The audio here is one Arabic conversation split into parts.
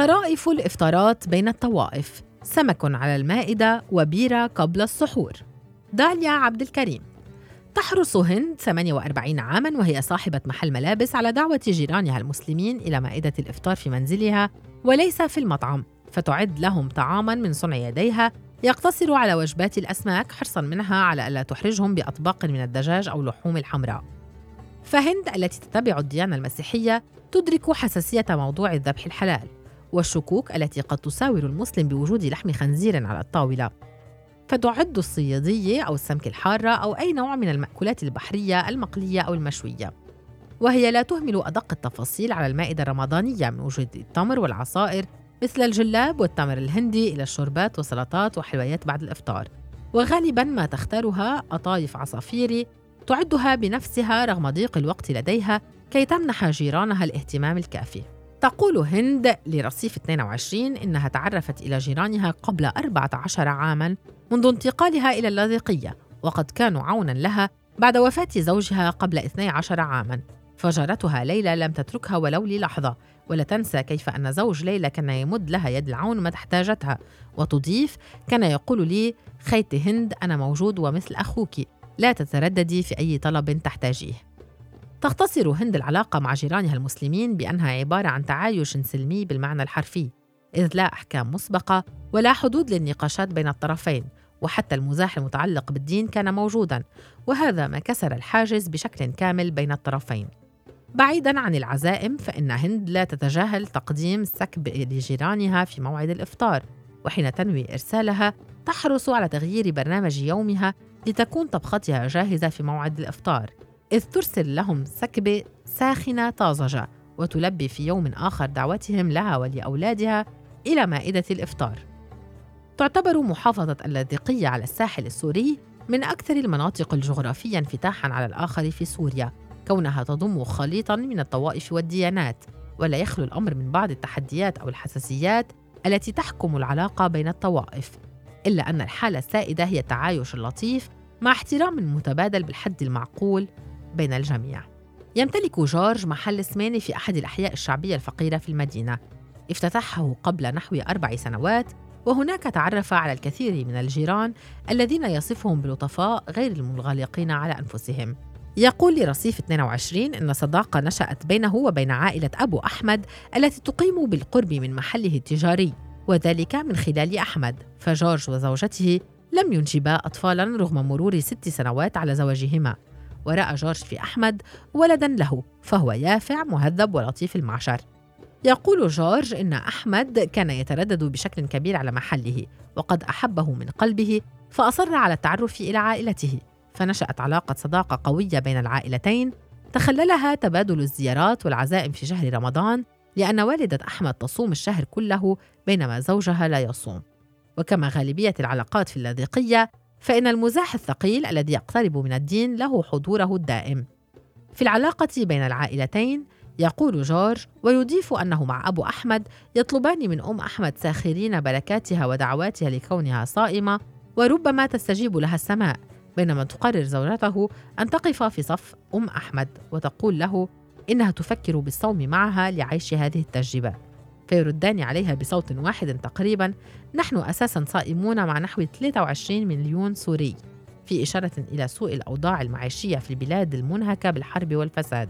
طرائف الإفطارات بين الطوائف سمك على المائدة وبيرة قبل السحور. داليا عبد الكريم. تحرص هند 48 عاما وهي صاحبة محل ملابس على دعوة جيرانها المسلمين إلى مائدة الإفطار في منزلها وليس في المطعم فتعد لهم طعاما من صنع يديها يقتصر على وجبات الأسماك حرصا منها على ألا تحرجهم بأطباق من الدجاج أو اللحوم الحمراء. فهند التي تتبع الديانة المسيحية تدرك حساسية موضوع الذبح الحلال. والشكوك التي قد تساور المسلم بوجود لحم خنزير على الطاولة. فتعد الصيادية أو السمك الحارة أو أي نوع من المأكولات البحرية المقلية أو المشوية. وهي لا تهمل أدق التفاصيل على المائدة الرمضانية من وجود التمر والعصائر مثل الجلاب والتمر الهندي إلى الشربات وسلطات وحلويات بعد الإفطار. وغالبا ما تختارها قطايف عصافيري تعدها بنفسها رغم ضيق الوقت لديها كي تمنح جيرانها الاهتمام الكافي. تقول هند لرصيف 22 إنها تعرفت إلى جيرانها قبل 14 عاماً منذ انتقالها إلى اللاذقية وقد كانوا عوناً لها بعد وفاة زوجها قبل 12 عاماً. فجارتها ليلى لم تتركها ولو للحظة ولا تنسى كيف أن زوج ليلى كان يمد لها يد العون متى احتاجتها. وتضيف كان يقول لي خيتي هند أنا موجود ومثل أخوك لا تترددي في أي طلب تحتاجيه. تختصر هند العلاقة مع جيرانها المسلمين بأنها عبارة عن تعايش سلمي بالمعنى الحرفي إذ لا أحكام مسبقة ولا حدود للنقاشات بين الطرفين وحتى المزاح المتعلق بالدين كان موجودا وهذا ما كسر الحاجز بشكل كامل بين الطرفين. بعيدا عن العزائم فإن هند لا تتجاهل تقديم سكب لجيرانها في موعد الإفطار وحين تنوي إرسالها تحرص على تغيير برنامج يومها لتكون طبختها جاهزة في موعد الإفطار. إذ ترسل لهم سكبة ساخنة طازجة وتلبي في يوم آخر دعوتهم لها ولأولادها إلى مائدة الإفطار. تعتبر محافظة اللاذقية على الساحل السوري من أكثر المناطق الجغرافية انفتاحاً على الآخر في سوريا كونها تضم خليطاً من الطوائف والديانات ولا يخلو الأمر من بعض التحديات أو الحساسيات التي تحكم العلاقة بين الطوائف إلا أن الحالة السائدة هي التعايش اللطيف مع احترام متبادل بالحد المعقول بين الجميع. يمتلك جورج محل سماني في أحد الأحياء الشعبية الفقيرة في المدينة. افتتحه قبل نحو أربع سنوات وهناك تعرف على الكثير من الجيران الذين يصفهم بلطفاء غير المنغلقين على أنفسهم. يقول لرصيف 22 إن صداقة نشأت بينه وبين عائلة أبو أحمد التي تقيم بالقرب من محله التجاري وذلك من خلال أحمد. فجورج وزوجته لم ينجبا أطفالا رغم مرور ست سنوات على زواجهما. ورأى جورج في أحمد ولدا له فهو يافع مهذب ولطيف المعشر. يقول جورج إن أحمد كان يتردد بشكل كبير على محله وقد أحبه من قلبه فأصر على التعرف إلى عائلته. فنشأت علاقة صداقة قوية بين العائلتين تخللها تبادل الزيارات والعزائم في شهر رمضان لأن والدة أحمد تصوم الشهر كله بينما زوجها لا يصوم. وكما غالبية العلاقات في اللاذقية فإن المزاح الثقيل الذي يقترب من الدين له حضوره الدائم. في العلاقة بين العائلتين يقول جورج ويضيف أنه مع أبو أحمد يطلبان من أم أحمد ساخرين بركاتها ودعواتها لكونها صائمة وربما تستجيب لها السماء بينما تقرر زوجته أن تقف في صف أم أحمد وتقول له إنها تفكر بالصوم معها لعيش هذه التجربة. فيردان عليها بصوت واحد تقريبا. نحن أساسا صائمون مع نحو 23 مليون سوري. في إشارة إلى سوء الأوضاع المعيشية في البلاد المنهكة بالحرب والفساد.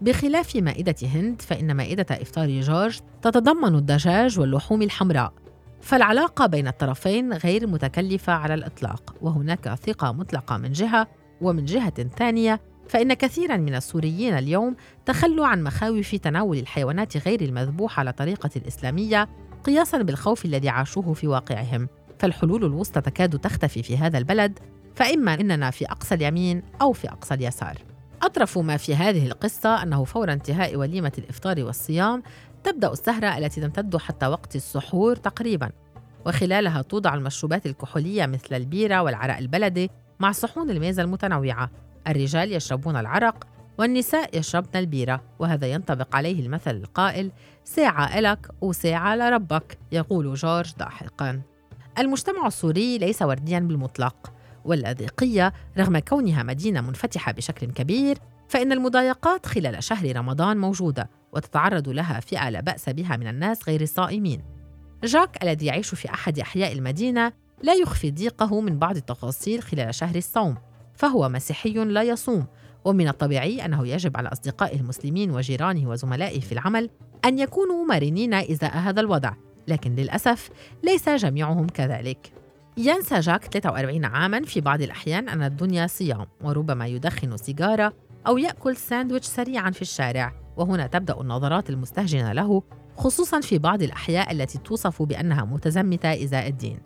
بخلاف مائدة هند فإن مائدة إفطار جورج تتضمن الدجاج واللحوم الحمراء. فالعلاقة بين الطرفين غير متكلفة على الإطلاق وهناك ثقة مطلقة من جهة ومن جهة ثانية فإن كثيرا من السوريين اليوم تخلوا عن مخاوف تناول الحيوانات غير المذبوحة على طريقة الإسلامية قياسا بالخوف الذي عاشوه في واقعهم. فالحلول الوسطى تكاد تختفي في هذا البلد فإما إننا في أقصى اليمين أو في أقصى اليسار. أطرف ما في هذه القصة أنه فور انتهاء وليمة الإفطار والصيام تبدأ السهرة التي تمتد حتى وقت السحور تقريبا. وخلالها توضع المشروبات الكحولية مثل البيرة والعرق البلدي مع صحون الميزة المتنوعة. الرجال يشربون العرق والنساء يشربن البيرة وهذا ينطبق عليه المثل القائل ساعة إلك وساعة لربك يقول جورج ضاحكا المجتمع السوري ليس ورديا بالمطلق واللاذقية رغم كونها مدينة منفتحة بشكل كبير فإن المضايقات خلال شهر رمضان موجودة وتتعرض لها فئة لا بأس بها من الناس غير الصائمين. جاك الذي يعيش في أحد أحياء المدينة لا يخفي ضيقه من بعض التفاصيل خلال شهر الصوم. فهو مسيحي لا يصوم. ومن الطبيعي أنه يجب على أصدقائه المسلمين وجيرانه وزملائه في العمل أن يكونوا مرنين إزاء هذا الوضع. لكن للأسف ليس جميعهم كذلك. ينسى جاك 43 عاما في بعض الأحيان أن الدنيا صيام وربما يدخن سيجارة أو يأكل ساندويتش سريعا في الشارع. وهنا تبدأ النظرات المستهجنة له خصوصا في بعض الأحياء التي توصف بأنها متزمتة إزاء الدين.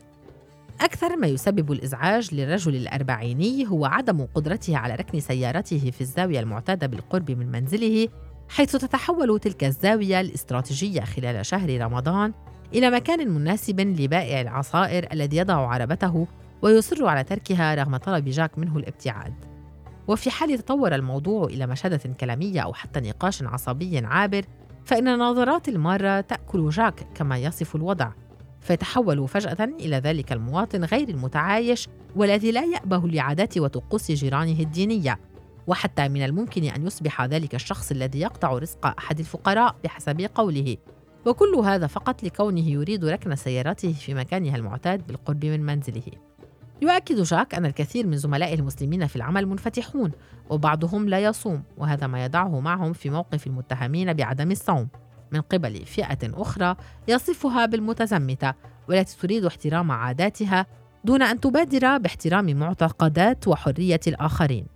أكثر ما يسبب الإزعاج للرجل الأربعيني هو عدم قدرته على ركن سيارته في الزاوية المعتادة بالقرب من منزله حيث تتحول تلك الزاوية الاستراتيجية خلال شهر رمضان إلى مكان مناسب لبائع العصائر الذي يضع عربته ويصر على تركها رغم طلب جاك منه الابتعاد. وفي حال تطور الموضوع إلى مشادة كلامية أو حتى نقاش عصبي عابر فإن نظرات المارة تأكل جاك كما يصف الوضع. فيتحول فجأة إلى ذلك المواطن غير المتعايش والذي لا يأبه لعادات وطقوس جيرانه الدينية. وحتى من الممكن أن يصبح ذلك الشخص الذي يقطع رزق أحد الفقراء بحسب قوله. وكل هذا فقط لكونه يريد ركن سيارته في مكانها المعتاد بالقرب من منزله. يؤكد جاك أن الكثير من زملائه المسلمين في العمل منفتحون وبعضهم لا يصوم وهذا ما يضعه معهم في موقف المتهمين بعدم الصوم. من قبل فئة أخرى يصفها بالمتزمتة والتي تريد احترام عاداتها دون أن تبادر باحترام معتقدات وحرية الآخرين.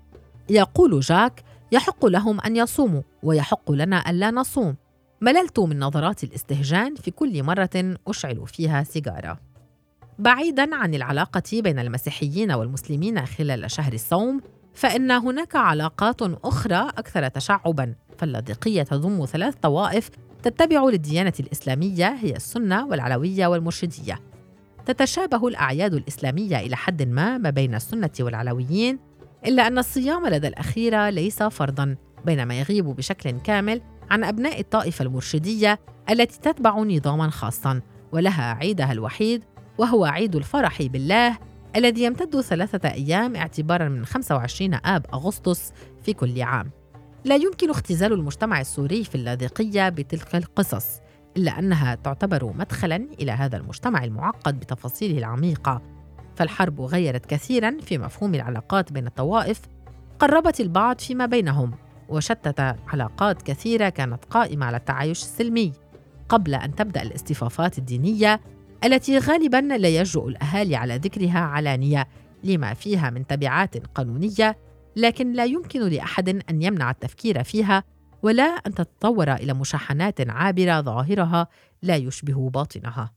يقول جاك: يحق لهم أن يصوموا ويحق لنا ألا نصوم. مللت من نظرات الاستهجان في كل مرة أشعل فيها سيجارة. بعيدا عن العلاقة بين المسيحيين والمسلمين خلال شهر الصوم، فإن هناك علاقات أخرى أكثر تشعبا، فاللاذقية تضم ثلاث طوائف تتبع للديانة الإسلامية هي السنة والعلوية والمرشدية. تتشابه الأعياد الإسلامية إلى حد ما ما بين السنة والعلويين، إلا أن الصيام لدى الأخيرة ليس فرضاً، بينما يغيب بشكل كامل عن أبناء الطائفة المرشدية التي تتبع نظاماً خاصاً، ولها عيدها الوحيد وهو عيد الفرح بالله الذي يمتد ثلاثة أيام اعتباراً من 25 آب أغسطس في كل عام. لا يمكن اختزال المجتمع السوري في اللاذقية بتلك القصص إلا أنها تعتبر مدخلاً إلى هذا المجتمع المعقد بتفاصيله العميقة. فالحرب غيرت كثيراً في مفهوم العلاقات بين الطوائف قربت البعض فيما بينهم وشتت علاقات كثيرة كانت قائمة على التعايش السلمي. قبل أن تبدأ الاصطفافات الدينية التي غالباً لا يجرؤ الأهالي على ذكرها علانية لما فيها من تبعات قانونية لكن لا يمكن لأحد أن يمنع التفكير فيها ولا أن تتطور إلى مشاحنات عابرة ظاهرها لا يشبه باطنها.